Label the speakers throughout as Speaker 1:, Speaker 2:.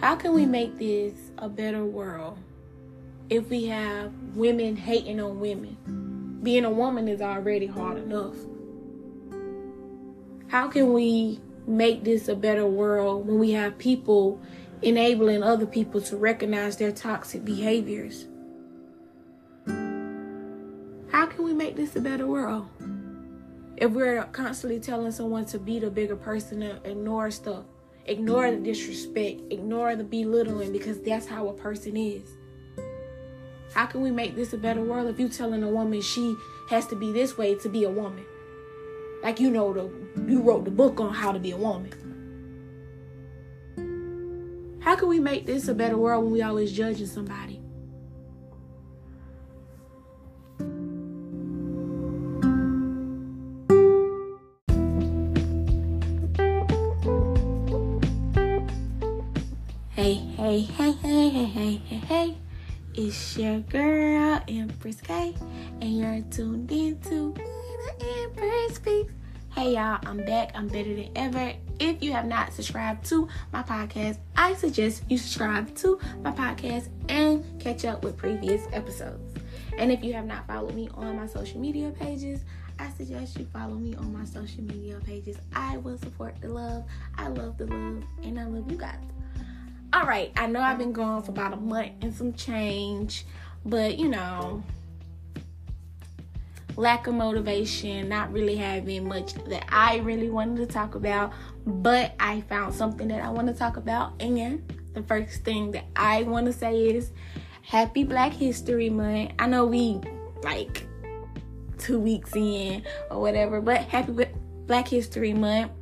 Speaker 1: How can we make this a better world if we have women hating on women? Being a woman is already hard enough. How can we make this a better world when we have people enabling other people to recognize their toxic behaviors? How can we make this a better world? If we're constantly telling someone to be the bigger person and ignore stuff, ignore the disrespect, ignore the belittling because that's how a person is. How can we make this a better world if you telling a woman she has to be this way to be a woman? Like you know the you wrote the book on how to be a woman. How can we make this a better world when we always judging somebody? Hey, hey, hey. It's your girl, Empress K, and you're tuned in to the Empress Speaks. Hey, y'all, I'm back. I'm better than ever. If you have not subscribed to my podcast, I suggest you subscribe to my podcast and catch up with previous episodes. And if you have not followed me on my social media pages, I suggest you follow me on my social media pages. I will support the love. I love the love, and I love you guys. All right, I know I've been gone for about a month and some change, but you know, lack of motivation, not really having much that I really wanted to talk about, but I found something that I want to talk about. And the first thing that I want to say is Happy Black History Month. I know we like two weeks in or whatever, but Happy Black History Month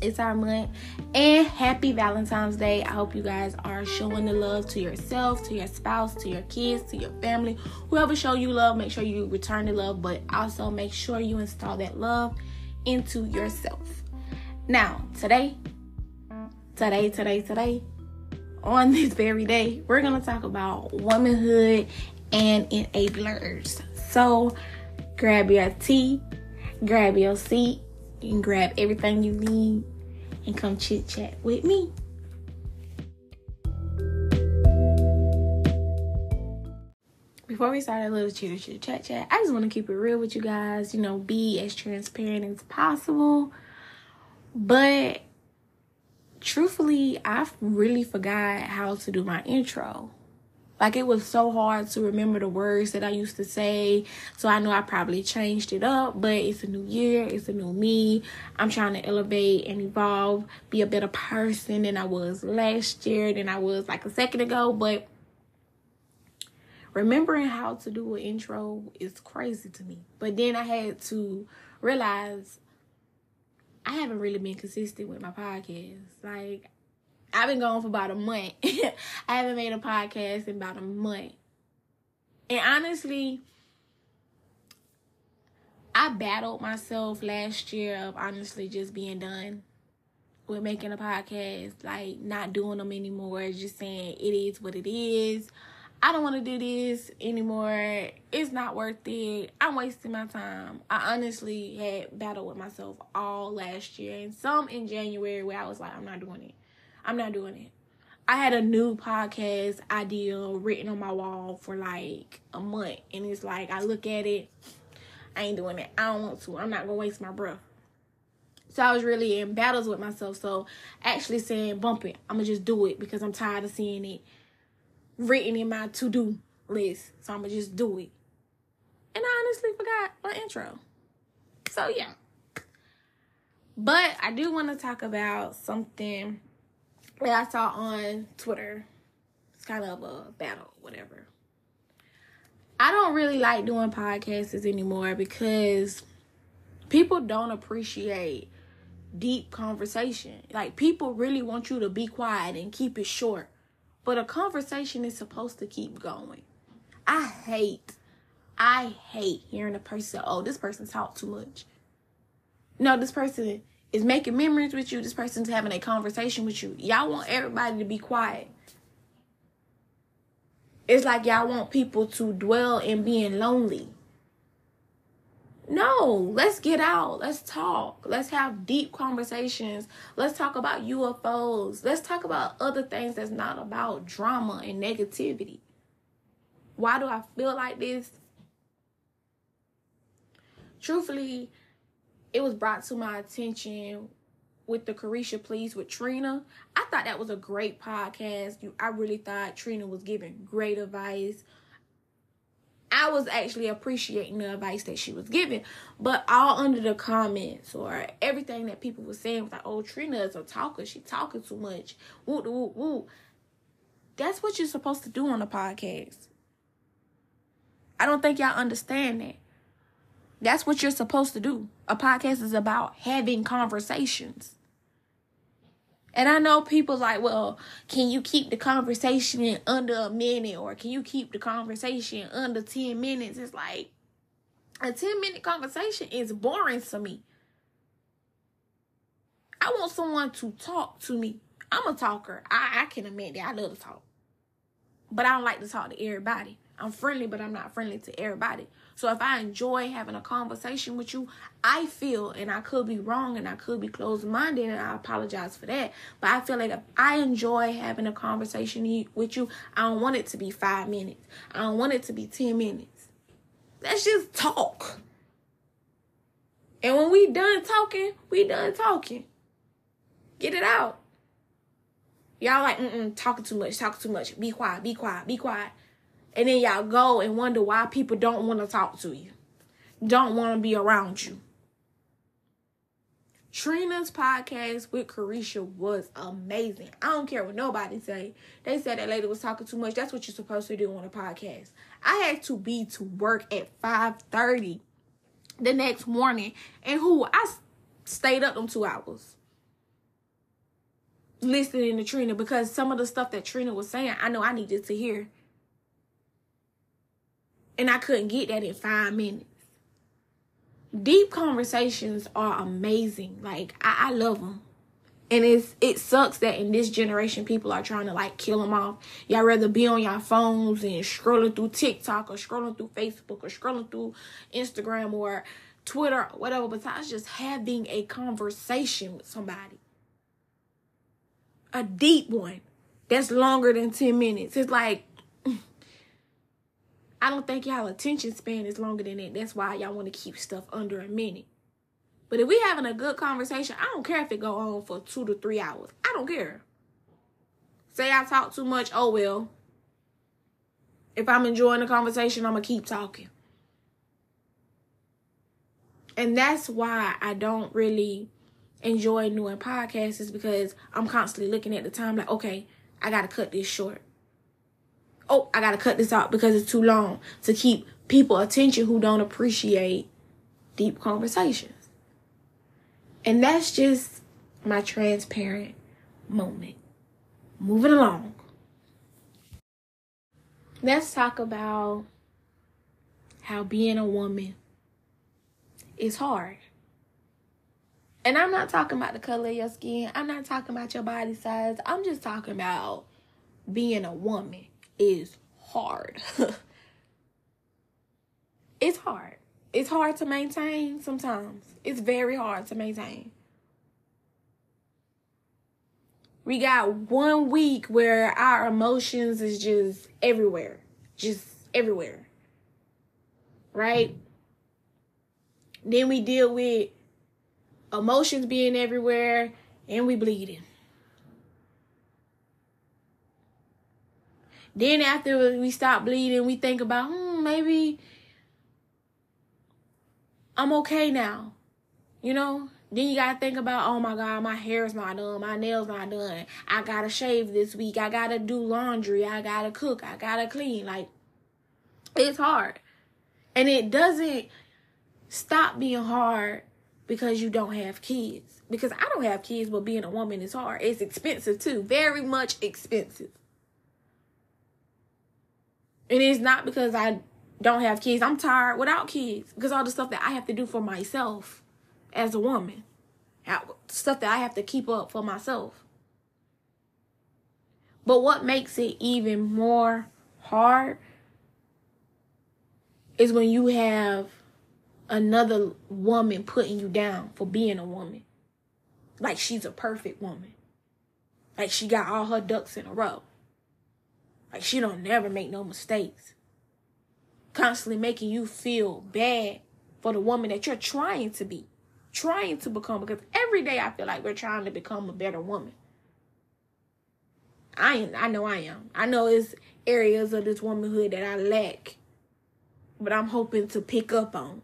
Speaker 1: it's our month. And happy valentine's day. I hope you guys are showing the love to yourself to your spouse to your kids to your family. Whoever show you love make sure you return the love but also make sure you install that love into yourself. Now today today today today on this very day we're gonna talk about womanhood and enablers. So grab your tea grab your seat and grab everything you need and come chit chat with me. Before we start a little chit chat chat, I just want to keep it real with you guys. You know, be as transparent as possible. But truthfully, I really forgot how to do my intro. Like it was so hard to remember the words that I used to say. So I know I probably changed it up, but it's a new year, it's a new me. I'm trying to elevate and evolve, be a better person than I was last year, than I was like a second ago. But remembering how to do an intro is crazy to me. But then I had to realize I haven't really been consistent with my podcast. Like I've been gone for about a month. I haven't made a podcast in about a month. And honestly, I battled myself last year of honestly just being done with making a podcast, like not doing them anymore, just saying it is what it is. I don't want to do this anymore. It's not worth it. I'm wasting my time. I honestly had battled with myself all last year and some in January where I was like, I'm not doing it. I'm not doing it. I had a new podcast idea written on my wall for like a month, and it's like I look at it, I ain't doing it. I don't want to. I'm not gonna waste my breath. So I was really in battles with myself. So actually saying bump it, I'm gonna just do it because I'm tired of seeing it written in my to do list. So I'm gonna just do it. And I honestly forgot my intro. So yeah. But I do want to talk about something that I saw on Twitter. It's kind of a battle, whatever. I don't really like doing podcasts anymore because people don't appreciate deep conversation. Like people really want you to be quiet and keep it short. But a conversation is supposed to keep going. I hate I hate hearing a person, oh, this person talked too much. No, this person is making memories with you. This person's having a conversation with you. Y'all want everybody to be quiet. It's like y'all want people to dwell in being lonely. No, let's get out. Let's talk. Let's have deep conversations. Let's talk about UFOs. Let's talk about other things that's not about drama and negativity. Why do I feel like this? Truthfully, it was brought to my attention with the Caresha Please with Trina. I thought that was a great podcast. I really thought Trina was giving great advice I was actually appreciating the advice that she was giving. But all under the comments or everything that people were saying was like, oh, Trina is a talker. She talking too much. Woo, woo, woo. That's what you're supposed to do on a podcast. I don't think y'all understand that. That's what you're supposed to do. A podcast is about having conversations. And I know people like, well, can you keep the conversation under a minute or can you keep the conversation under 10 minutes? It's like a 10 minute conversation is boring to me. I want someone to talk to me. I'm a talker. I, I can admit that I love to talk. But I don't like to talk to everybody. I'm friendly, but I'm not friendly to everybody. So if I enjoy having a conversation with you, I feel, and I could be wrong and I could be closed minded, and I apologize for that. But I feel like if I enjoy having a conversation with you, I don't want it to be five minutes. I don't want it to be 10 minutes. Let's just talk. And when we done talking, we done talking. Get it out. Y'all like, mm-mm, talking too much, talking too much. Be quiet, be quiet, be quiet. And then y'all go and wonder why people don't want to talk to you, don't want to be around you. Trina's podcast with Caresha was amazing. I don't care what nobody say. They said that lady was talking too much. That's what you're supposed to do on a podcast. I had to be to work at 5:30 the next morning, and who I stayed up them two hours listening to Trina because some of the stuff that Trina was saying, I know I needed to hear. And I couldn't get that in five minutes. Deep conversations are amazing. Like, I, I love them. And it's it sucks that in this generation people are trying to like kill them off. Y'all rather be on your phones and scrolling through TikTok or scrolling through Facebook or scrolling through Instagram or Twitter whatever besides just having a conversation with somebody. A deep one that's longer than 10 minutes. It's like I don't think y'all attention span is longer than that. That's why y'all want to keep stuff under a minute. But if we having a good conversation, I don't care if it go on for two to three hours. I don't care. Say I talk too much, oh well. If I'm enjoying the conversation, I'm gonna keep talking. And that's why I don't really enjoy doing podcasts is because I'm constantly looking at the time like, okay, I gotta cut this short oh, I gotta cut this out because it's too long to keep people attention who don't appreciate deep conversations. And that's just my transparent moment. Moving along. Let's talk about how being a woman is hard. And I'm not talking about the color of your skin. I'm not talking about your body size. I'm just talking about being a woman is hard. it's hard. It's hard to maintain sometimes. It's very hard to maintain. We got one week where our emotions is just everywhere. Just everywhere. Right? Then we deal with emotions being everywhere and we bleeding. Then after we stop bleeding, we think about, hmm, maybe I'm okay now. You know? Then you gotta think about, oh my god, my hair's not done, my nails not done. I gotta shave this week. I gotta do laundry. I gotta cook. I gotta clean. Like it's hard. And it doesn't stop being hard because you don't have kids. Because I don't have kids, but being a woman is hard. It's expensive too. Very much expensive. And it's not because I don't have kids. I'm tired without kids because all the stuff that I have to do for myself as a woman, stuff that I have to keep up for myself. But what makes it even more hard is when you have another woman putting you down for being a woman. Like she's a perfect woman. Like she got all her ducks in a row. Like she don't never make no mistakes. Constantly making you feel bad for the woman that you're trying to be, trying to become. Because every day I feel like we're trying to become a better woman. I am, I know I am. I know it's areas of this womanhood that I lack, but I'm hoping to pick up on.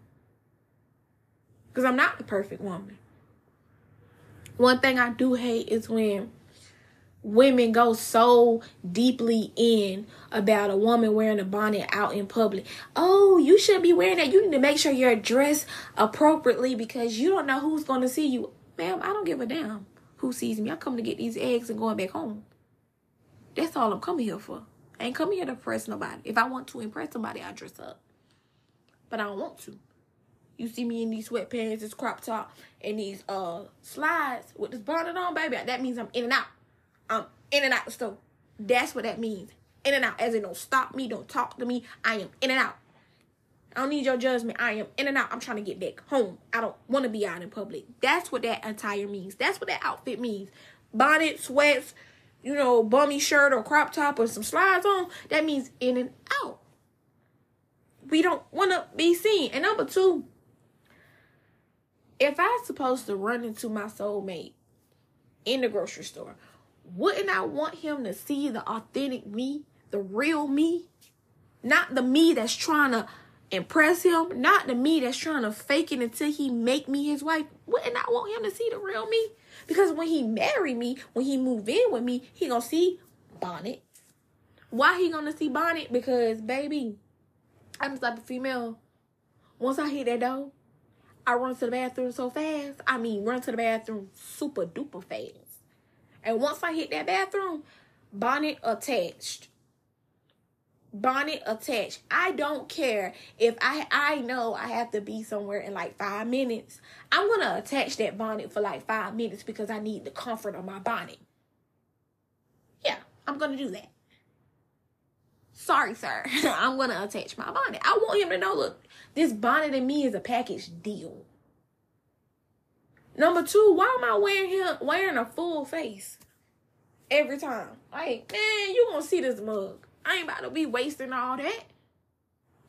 Speaker 1: Because I'm not the perfect woman. One thing I do hate is when women go so deeply in about a woman wearing a bonnet out in public. Oh, you shouldn't be wearing that. You need to make sure you're dressed appropriately because you don't know who's going to see you. Ma'am, I don't give a damn who sees me. I come to get these eggs and going back home. That's all I'm coming here for. I ain't coming here to impress nobody. If I want to impress somebody, I dress up. But I don't want to. You see me in these sweatpants, this crop top, and these uh slides with this bonnet on, baby. That means I'm in and out. I'm in and out the store. That's what that means. In and out. As in, don't stop me, don't talk to me. I am in and out. I don't need your judgment. I am in and out. I'm trying to get back home. I don't want to be out in public. That's what that attire means. That's what that outfit means. Bonnet, sweats, you know, bummy shirt or crop top or some slides on, that means in and out. We don't want to be seen. And number two, if I'm supposed to run into my soulmate in the grocery store, wouldn't I want him to see the authentic me, the real me? Not the me that's trying to impress him, not the me that's trying to fake it until he make me his wife. Wouldn't I want him to see the real me? Because when he marry me, when he move in with me, he gonna see bonnet. Why he gonna see bonnet? Because baby, I'm the type of female. Once I hit that door, I run to the bathroom so fast. I mean, run to the bathroom super duper fast. And once I hit that bathroom, bonnet attached bonnet attached. I don't care if I I know I have to be somewhere in like five minutes. I'm gonna attach that bonnet for like five minutes because I need the comfort of my bonnet. Yeah, I'm gonna do that. Sorry, sir. I'm gonna attach my bonnet. I want him to know, look, this bonnet and me is a package deal. Number two, why am I wearing him wearing a full face every time? Like, man, you gonna see this mug. I ain't about to be wasting all that.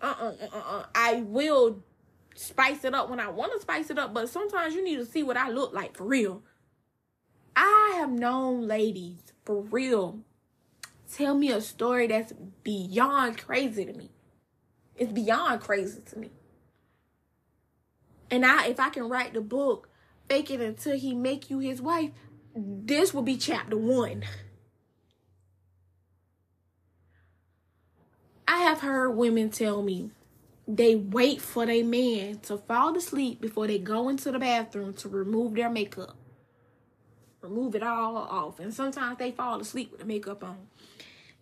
Speaker 1: Uh-uh, uh-uh, uh-uh. I will spice it up when I want to spice it up, but sometimes you need to see what I look like for real. I have known ladies for real tell me a story that's beyond crazy to me. It's beyond crazy to me. And I if I can write the book, fake it until he make you his wife, this will be chapter one. I have heard women tell me they wait for their man to fall asleep before they go into the bathroom to remove their makeup. Remove it all off. And sometimes they fall asleep with the makeup on.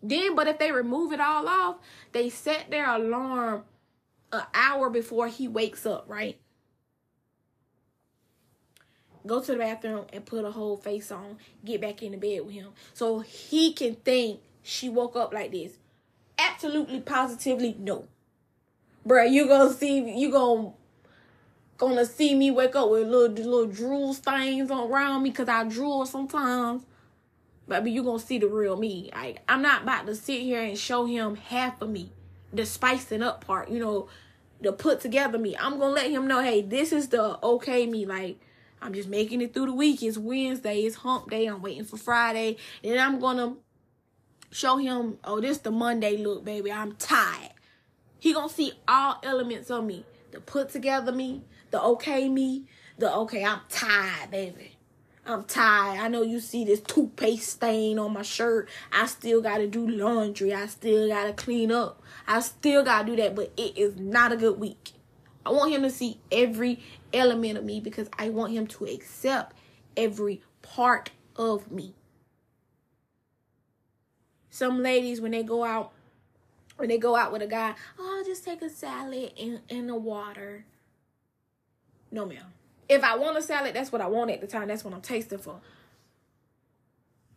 Speaker 1: Then, but if they remove it all off, they set their alarm an hour before he wakes up, right? Go to the bathroom and put a whole face on, get back in the bed with him. So he can think she woke up like this absolutely positively no. Bruh, you gonna see you gonna gonna see me wake up with little little drool stains on around me because I drool sometimes. Baby, you gonna see the real me. I I'm not about to sit here and show him half of me. The spicing up part, you know, the put together me. I'm gonna let him know, hey, this is the okay me. Like, I'm just making it through the week. It's Wednesday, it's hump day. I'm waiting for Friday. And I'm gonna show him, oh, this the Monday look, baby. I'm tired. He gonna see all elements of me. The put together me, the okay me, the okay, I'm tired, baby. I'm tired. I know you see this toothpaste stain on my shirt. I still gotta do laundry. I still gotta clean up. I still gotta do that, but it is not a good week. I want him to see every element of me because I want him to accept every part of me. Some ladies when they go out when they go out with a guy, oh, just take a salad and, and the water. No, ma'am. If I want a salad, that's what I want at the time. That's what I'm tasting for.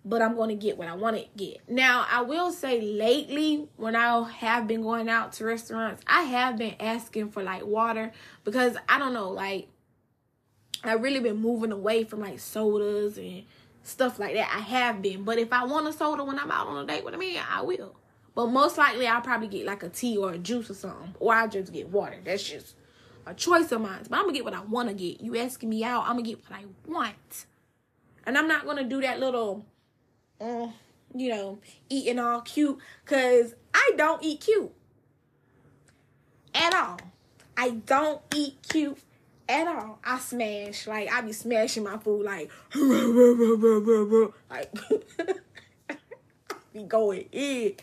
Speaker 1: But I'm going to get what I want to get. Now, I will say lately, when I have been going out to restaurants, I have been asking for like water because I don't know, like, I've really been moving away from like sodas and stuff like that. I have been, but if I want a soda when I'm out on a date with a man, I will. But most likely, I'll probably get like a tea or a juice or something, or I'll just get water. That's just a choice of mine. But I'm gonna get what I want to get. You asking me out, I'm gonna get what I want, and I'm not gonna do that little uh, you know, eating all cute because I don't eat cute at all. I don't eat cute at all. I smash like I be smashing my food like like be going in.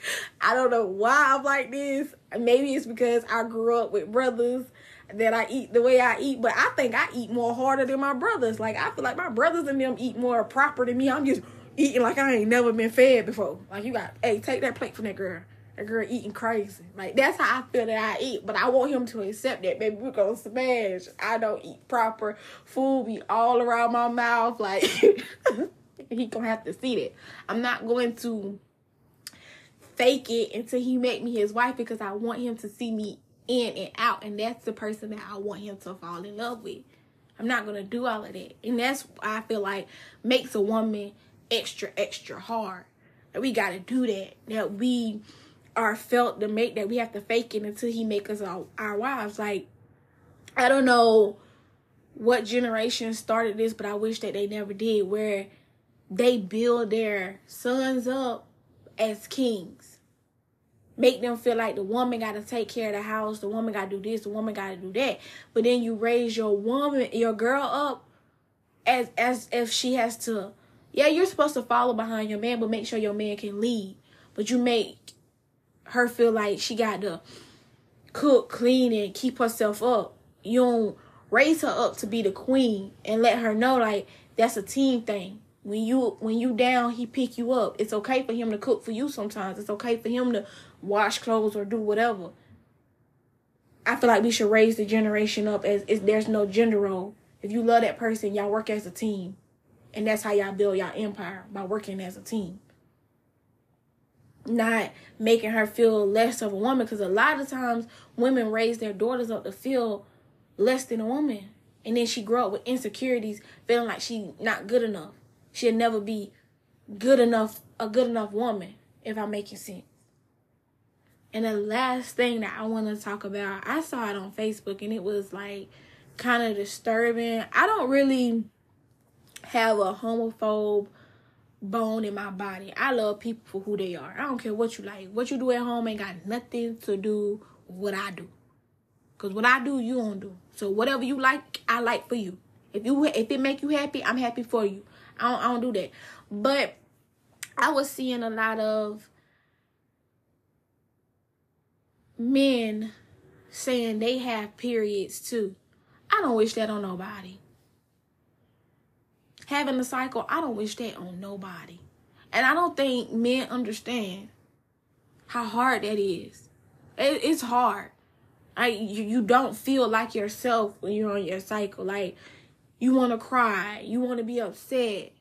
Speaker 1: I don't know why I'm like this. Maybe it's because I grew up with brothers that I eat the way I eat, but I think I eat more harder than my brothers. Like I feel like my brothers and them eat more proper than me. I'm just eating like I ain't never been fed before. Like you got, hey, take that plate from that girl. That girl eating crazy. Like that's how I feel that I eat. But I want him to accept that, baby. We're gonna smash. I don't eat proper. Food be all around my mouth. Like he gonna have to see that. I'm not going to fake it until he make me his wife because I want him to see me in and out. And that's the person that I want him to fall in love with. I'm not gonna do all of that. And that's I feel like makes a woman extra, extra hard. We gotta do that. That we are felt to make that we have to fake it until he make us our wives. Like, I don't know what generation started this, but I wish that they never did, where they build their sons up as kings. Make them feel like the woman got to take care of the house, the woman got to do this, the woman got to do that. But then you raise your woman, your girl up as as if she has to yeah, you're supposed to follow behind your man, but make sure your man can lead. But you make her feel like she got to cook, clean, and keep herself up. You don't raise her up to be the queen and let her know like that's a team thing. When you when you down, he pick you up. It's okay for him to cook for you sometimes. It's okay for him to wash clothes or do whatever. I feel like we should raise the generation up as, there's no gender role. If you love that person, y'all work as a team. And that's how y'all build y'all empire by working as a team. Not making her feel less of a woman because a lot of times women raise their daughters up to feel less than a woman. And then she grow up with insecurities, feeling like she not good enough. She'll never be good enough, a good enough woman, if I'm making sense. And the last thing that I want to talk about, I saw it on Facebook and it was like kind of disturbing. I don't really have a homophobe bone in my body. I love people for who they are. I don't care what you like. What you do at home ain't got nothing to do with what I do. Cause what I do, you don't do. So whatever you like, I like for you. If you if it make you happy, I'm happy for you. I don't, I don't do that. But I was seeing a lot of men saying they have periods too. I don't wish that on nobody having a cycle, I don't wish that on nobody. And I don't think men understand how hard that is. It, it's hard. I you, you don't feel like yourself when you're on your cycle. Like you want to cry, you want to be upset.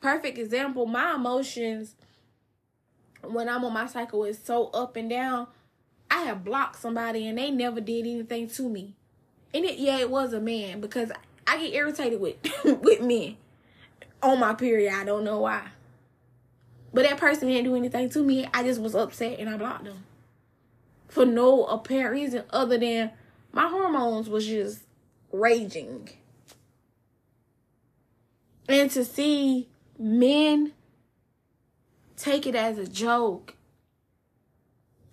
Speaker 1: Perfect example, my emotions when I'm on my cycle is so up and down. I have blocked somebody and they never did anything to me. And it yeah, it was a man because I get irritated with with men on my period. I don't know why. But that person didn't do anything to me. I just was upset and I blocked them. For no apparent reason other than my hormones was just raging. And to see men take it as a joke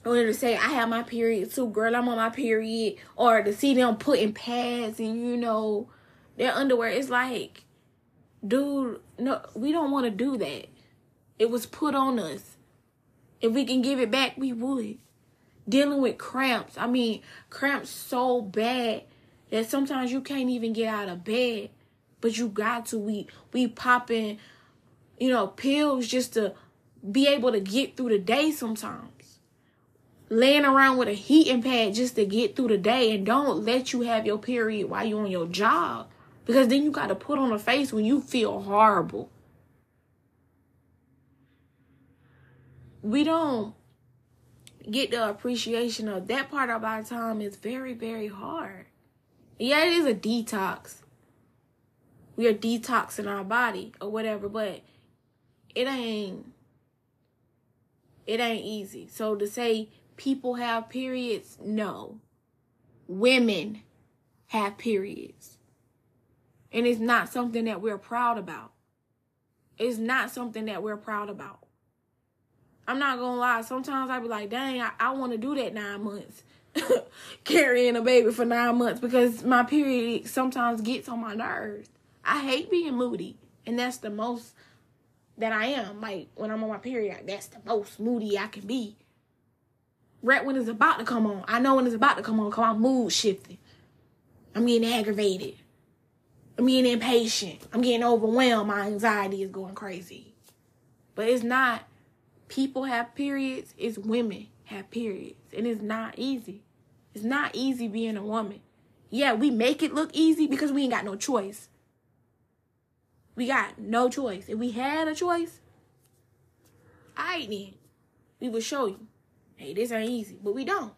Speaker 1: or to say I have my period too, girl, I'm on my period, or to see them putting pads and you know their underwear. It's like, dude, no, we don't want to do that. It was put on us. If we can give it back, we would. Dealing with cramps. I mean, cramps so bad that sometimes you can't even get out of bed. But you got to. We we popping, you know, pills just to be able to get through the day sometimes. Laying around with a heating pad just to get through the day and don't let you have your period while you're on your job Because then you got to put on a face when you feel horrible. We don't get the appreciation of that part of our time is very, very hard. Yeah, it is a detox. We are detoxing our body or whatever, but it ain't it ain't easy. So to say people have periods, no. Women have periods. And it's not something that we're proud about. It's not something that we're proud about. I'm not gonna lie. Sometimes I be like, dang, I, I want to do that nine months. Carrying a baby for nine months because my period sometimes gets on my nerves. I hate being moody. And that's the most that I am. Like when I'm on my period, that's the most moody I can be. Right when it's about to come on. I know when it's about to come on, come on, mood shifting. I'm getting aggravated. I'm impatient. I'm getting overwhelmed. My anxiety is going crazy. But it's not people have periods, it's women have periods. And it's not easy. It's not easy being a woman. Yeah, we make it look easy because we ain't got no choice. We got no choice. If we had a choice, I ain't then we would show you, hey, this ain't easy. But we don't.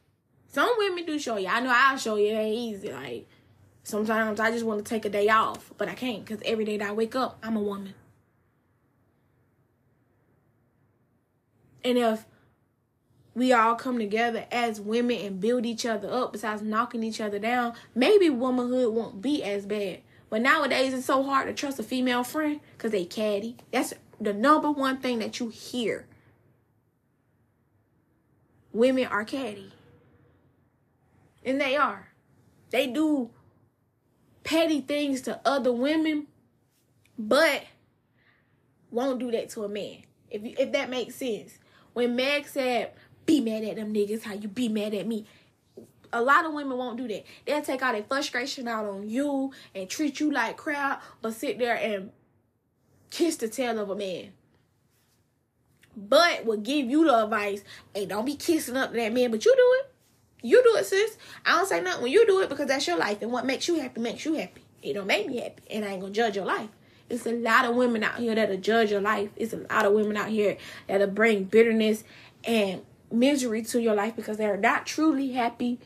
Speaker 1: Some women do show you. I know I'll show you it ain't easy. Like sometimes I just want to take a day off, but I can't because every day that I wake up, I'm a woman. And if we all come together as women and build each other up besides knocking each other down, maybe womanhood won't be as bad. But nowadays it's so hard to trust a female friend because they catty. That's the number one thing that you hear. Women are catty. And they are. They do petty things to other women, but won't do that to a man. If you, if that makes sense. When Meg said, be mad at them niggas, how you be mad at me. A lot of women won't do that. They'll take all their frustration out on you and treat you like crap, but sit there and kiss the tail of a man. But will give you the advice, hey, don't be kissing up to that man, but you do it. You do it, sis. I don't say nothing when you do it because that's your life, and what makes you happy makes you happy. It don't make me happy, and I ain't gonna judge your life. It's a lot of women out here that'll judge your life. It's a lot of women out here that'll bring bitterness and misery to your life because they're not truly happy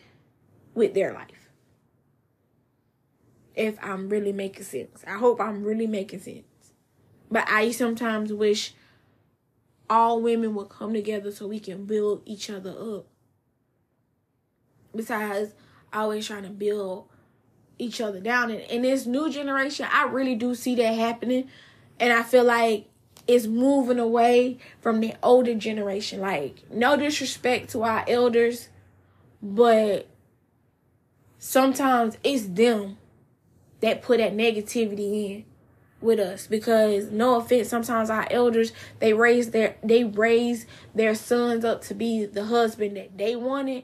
Speaker 1: with their life. If I'm really making sense. I hope I'm really making sense. But I sometimes wish all women would come together so we can build each other up. Besides always trying to build each other down. And in this new generation, I really do see that happening. And I feel like it's moving away from the older generation. Like, no disrespect to our elders, but sometimes it's them that put that negativity in with us because no offense sometimes our elders they raise their they raise their sons up to be the husband that they wanted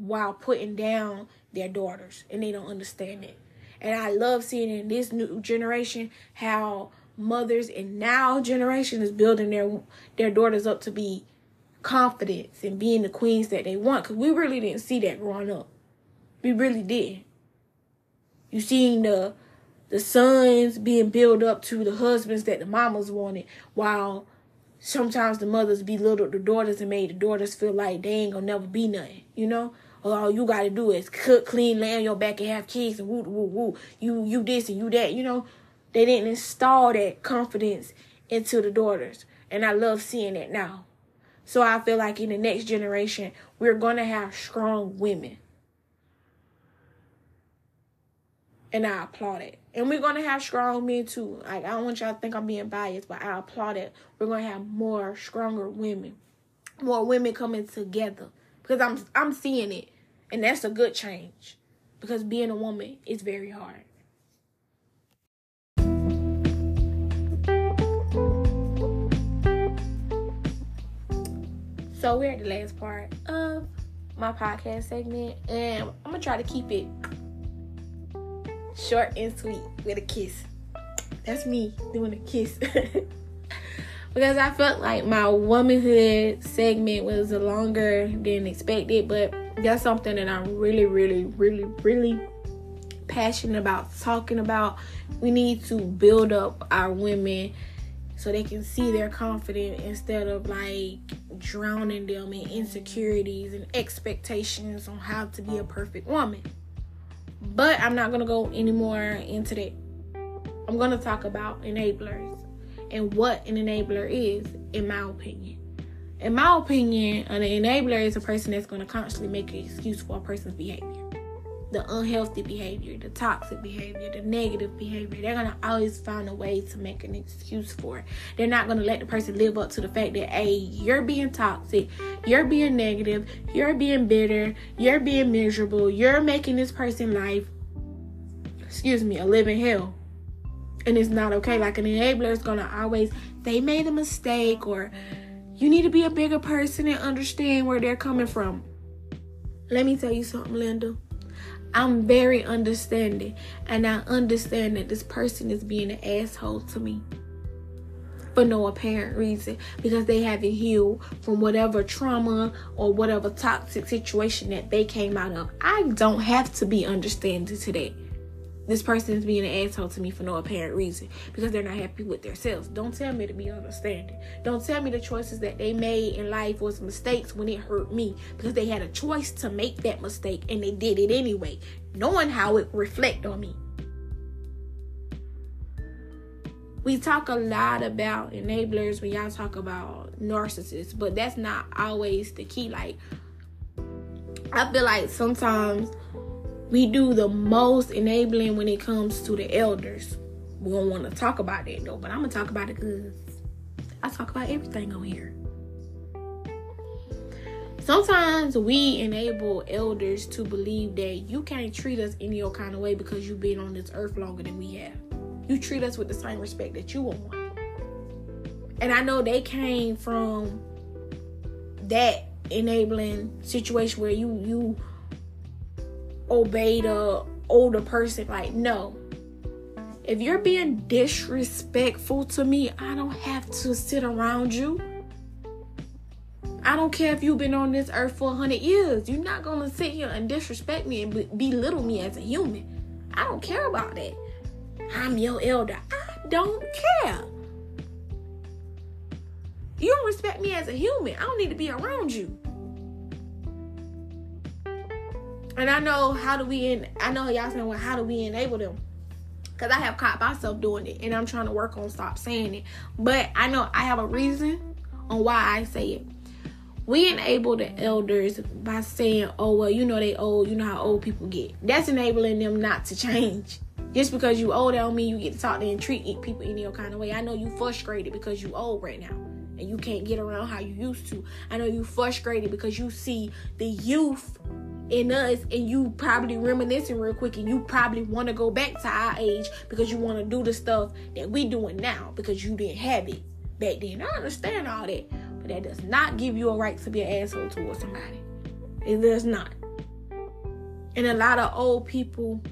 Speaker 1: while putting down their daughters and they don't understand it. And i love seeing in this new generation how mothers in now generation is building their their daughters up to be confidence and being the queens that they want. Because we really didn't see that growing up. We really did. You seen the the sons being built up to the husbands that the mamas wanted while sometimes the mothers belittled the daughters and made the daughters feel like they ain't gonna never be nothing you know Oh, all you gotta do is cook, clean, lay on your back, and have kids, and woo, woo, woo. You, you this and you that. You know, they didn't install that confidence into the daughters. And I love seeing it now. So I feel like in the next generation, we're to have strong women. And I applaud it. And we're to have strong men too. Like, I don't want y'all to think I'm being biased, but I applaud it. We're to have more stronger women. More women coming together. Because I'm I'm seeing it. And that's a good change. Because being a woman is very hard. So we're at the last part of my podcast segment, and I'm gonna try to keep it short and sweet with a kiss. That's me doing a kiss. because I felt like my womanhood segment was longer than expected, but that's something that I'm really, really, really, really passionate about talking about. We need to build up our women so they can see they're confident instead of like drowning them in insecurities and expectations on how to be a perfect woman. But I'm not gonna go any more into that. I'm gonna talk about enablers and what an enabler is, in my opinion. In my opinion, an enabler is a person that's gonna constantly make an excuse for a person's behavior the unhealthy behavior, the toxic behavior, the negative behavior. They're gonna always find a way to make an excuse for it. They're not gonna let the person live up to the fact that hey, you're being toxic, you're being negative, you're being bitter, you're being miserable, you're making this person life, excuse me, a living hell. And it's not okay. Like an enabler is gonna always they made a mistake or you need to be a bigger person and understand where they're coming from. Let me tell you something, Linda I'm very understanding, and I understand that this person is being an asshole to me for no apparent reason because they haven't healed from whatever trauma or whatever toxic situation that they came out of. I don't have to be understanding to that this person is being an asshole to me for no apparent reason because they're not happy with themselves. Don't tell me to be understanding. Don't tell me the choices that they made in life was mistakes when it hurt me because they had a choice to make that mistake and they did it anyway, knowing how it reflect on me. We talk a lot about enablers when y'all talk about narcissists, but that's not always the key. Like I feel like sometimes we do the most enabling when it comes to the elders. We don't want to talk about that though, but I'm gonna talk about it because I talk about everything on here. Sometimes we enable elders to believe that you can't treat us any your kind of way because you've been on this earth longer than we have. You treat us with the same respect that you want. And I know they came from that enabling situation where you you obey the older person. Like, no. If you're being disrespectful to me, I don't have to sit around you. I don't care if you've been on this earth for 100 years. You're not going to sit here and disrespect me and belittle me as a human. I don't care about that. I'm your elder. I don't care. You don't respect me as a human. I don't need to be around you. And I know how do we in I know y'all saying well how do we enable them? Cause I have caught myself doing it and I'm trying to work on stop saying it. But I know I have a reason on why I say it. We enable the elders by saying, Oh well, you know they old, you know how old people get. That's enabling them not to change. Just because you old don't mean you get to talk to and treat people any kind of way. I know you frustrated because you old right now and you can't get around how you used to. I know you frustrated because you see the youth in us and you probably reminiscing real quick and you probably want to go back to our age because you want to do the stuff that we doing now because you didn't have it back then. I understand all that, but that does not give you a right to be an asshole towards somebody. It does not. And a lot of old people,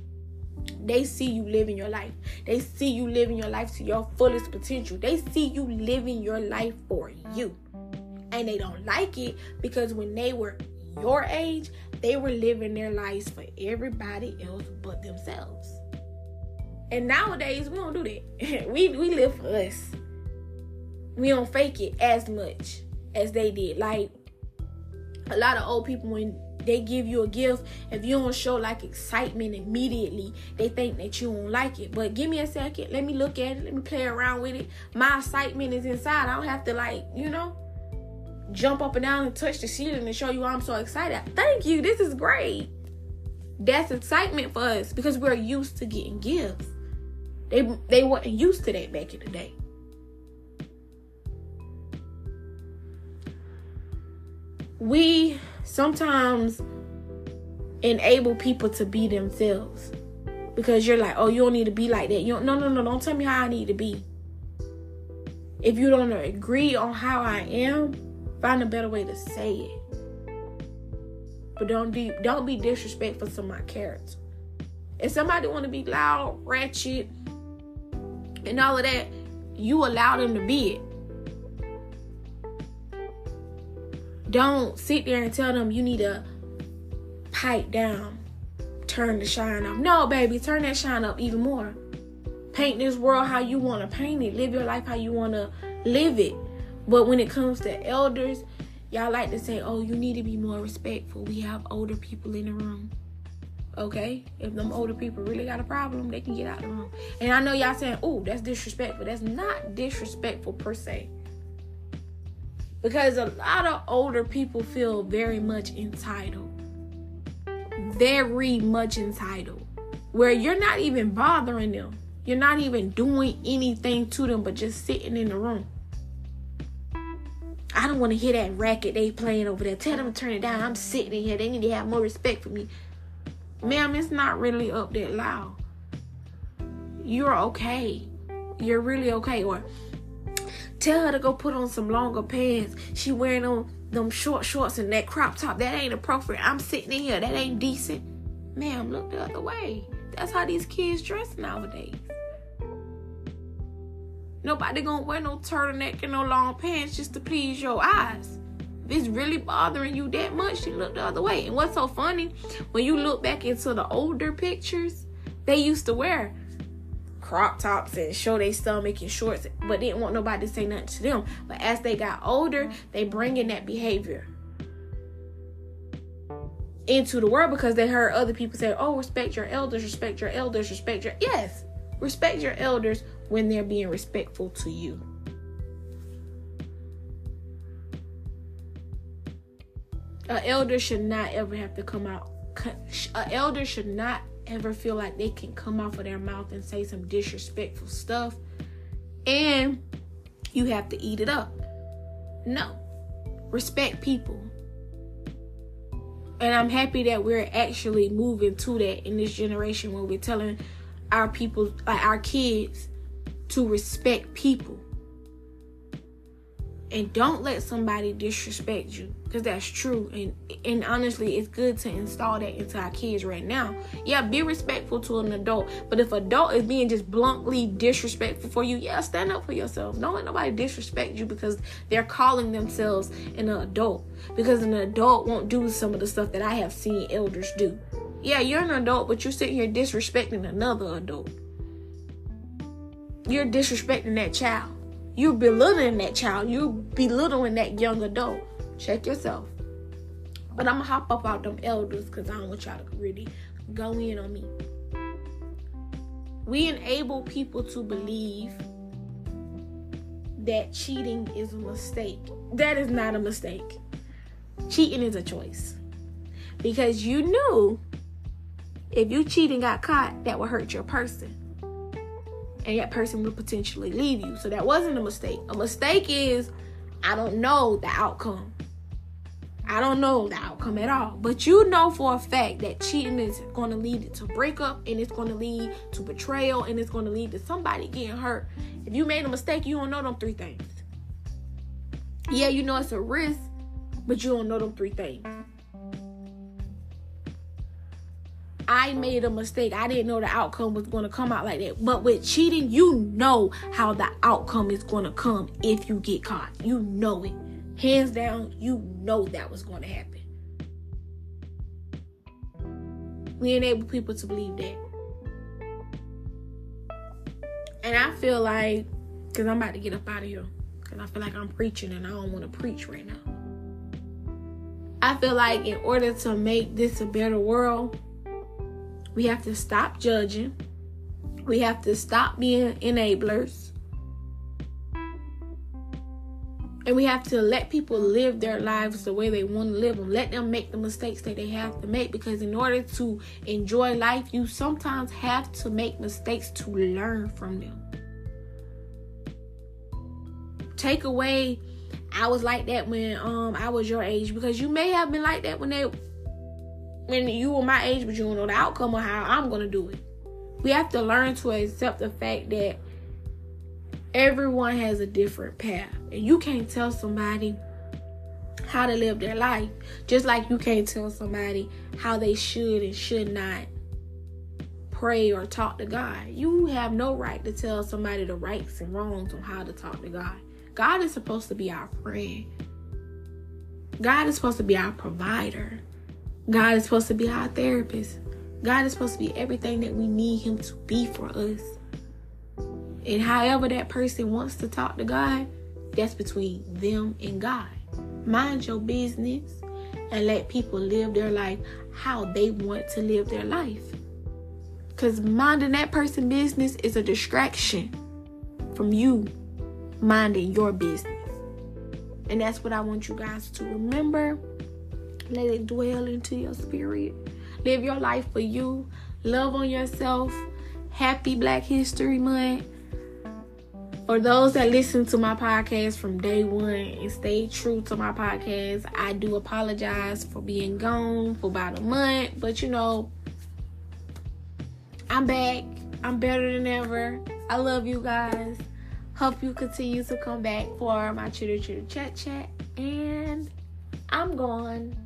Speaker 1: they see you living your life. They see you living your life to your fullest potential. They see you living your life for you. And they don't like it because when they were your age, they were living their lives for everybody else but themselves. And nowadays we don't do that. we we live for us. We don't fake it as much as they did. Like a lot of old people when they give you a gift, if you don't show like excitement immediately, they think that you won't like it. But give me a second, let me look at it, let me play around with it. My excitement is inside. I don't have to like, you know, jump up and down and touch the ceiling and show you I'm so excited. Thank you. This is great. That's excitement for us because we're used to getting gifts. They they weren't used to that back in the day. We sometimes enable people to be themselves because you're like, oh, you don't need to be like that. You don't, no, no, no. Don't tell me how I need to be. If you don't agree on how I am, Find a better way to say it. But don't be don't be disrespectful to my character. If somebody want to be loud, ratchet, and all of that, you allow them to be it. Don't sit there and tell them you need to pipe down. turn the shine off. No, baby, turn that shine up even more. Paint this world how you want to paint it. Live your life how you want to live it. But when it comes to elders, y'all like to say, oh, you need to be more respectful. We have older people in the room. Okay? If them older people really got a problem, they can get out the room. And I know y'all saying, oh, that's disrespectful. That's not disrespectful per se. Because a lot of older people feel very much entitled. Very much entitled. Where you're not even bothering them. You're not even doing anything to them but just sitting in the room. I don't want to hear that racket they playing over there. Tell them to turn it down. I'm sitting in here. They need to have more respect for me. Ma'am, it's not really up that loud. You're okay. You're really okay. Or tell her to go put on some longer pants. She wearing on them short shorts and that crop top. That ain't appropriate. I'm sitting in here. That ain't decent. Ma'am, look the other way. That's how these kids dress nowadays. Nobody gonna wear no turtleneck and no long pants just to please your eyes. If it's really bothering you that much, you look the other way. And what's so funny, when you look back into the older pictures, they used to wear crop tops and show their stomach and shorts, but didn't want nobody to say nothing to them. But as they got older, they bring in that behavior into the world because they heard other people say, "Oh, respect your elders, respect your elders, respect your yes, respect your elders when they're being respectful to you." An elder should not ever have to come out. An elder should not ever feel like they can come off of their mouth and say some disrespectful stuff and you have to eat it up. No. Respect people. And I'm happy that we're actually moving to that in this generation where we're telling our people, like our kids, to respect people. And don't let somebody disrespect you because that's true. And and honestly it's good to install that into our kids right now. Yeah be respectful to an adult but if adult is being just bluntly disrespectful for you yeah stand up for yourself. Don't let nobody disrespect you because they're calling themselves an adult because an adult won't do some of the stuff that i have seen elders do yeah you're an adult but you're sitting here disrespecting another adult you're disrespecting that child you're belittling that child. You're belittling that young adult. Check yourself. But I'm gonna hop up out them elders because I don't want y'all to really go in on me. We enable people to believe that cheating is a mistake. That is not a mistake. Cheating is a choice. Because you knew if you cheat and got caught, that would hurt your person and that person would potentially leave you. So that wasn't a mistake. A mistake is I don't know the outcome. I don't know the outcome at all. But you know for a fact that cheating is going to lead to breakup and it's going to lead to betrayal and it's going to lead to somebody getting hurt. If you made a mistake, you don't know them three things. Yeah, you know it's a risk, but you don't know them three things. I made a mistake. I didn't know the outcome was going to come out like that. But with cheating, you know how the outcome is going to come if you get caught. You know it. Hands down, you know that was going to happen. We enable people to believe that. And I feel like, because I'm about to get up out of here, because I feel like I'm preaching and I don't want to preach right now. I feel like in order to make this a better world, we have to stop judging. We have to stop being enablers. And we have to let people live their lives the way they want to live them. Let them make the mistakes that they have to make because in order to enjoy life, you sometimes have to make mistakes to learn from them. Take away I was like that when um I was your age because you may have been like that when they when you were my age, but you don't know the outcome of how I'm gonna do it. We have to learn to accept the fact that everyone has a different path, and you can't tell somebody how to live their life, just like you can't tell somebody how they should and should not pray or talk to God. You have no right to tell somebody the rights and wrongs on how to talk to God. God is supposed to be our friend. God is supposed to be our provider. God is supposed to be our therapist. God is supposed to be everything that we need Him to be for us. And however that person wants to talk to God, that's between them and God. Mind your business and let people live their life how they want to live their life. Because minding that person' business is a distraction from you minding your business. And that's what I want you guys to remember. Let it dwell into your spirit. Live your life for you. Love on yourself. Happy Black History Month. For those that listen to my podcast from day one and stay true to my podcast, I do apologize for being gone for about a month. But you know, I'm back. I'm better than ever. I love you guys. Hope you continue to come back for my chitter chitter chat chat. And I'm gone.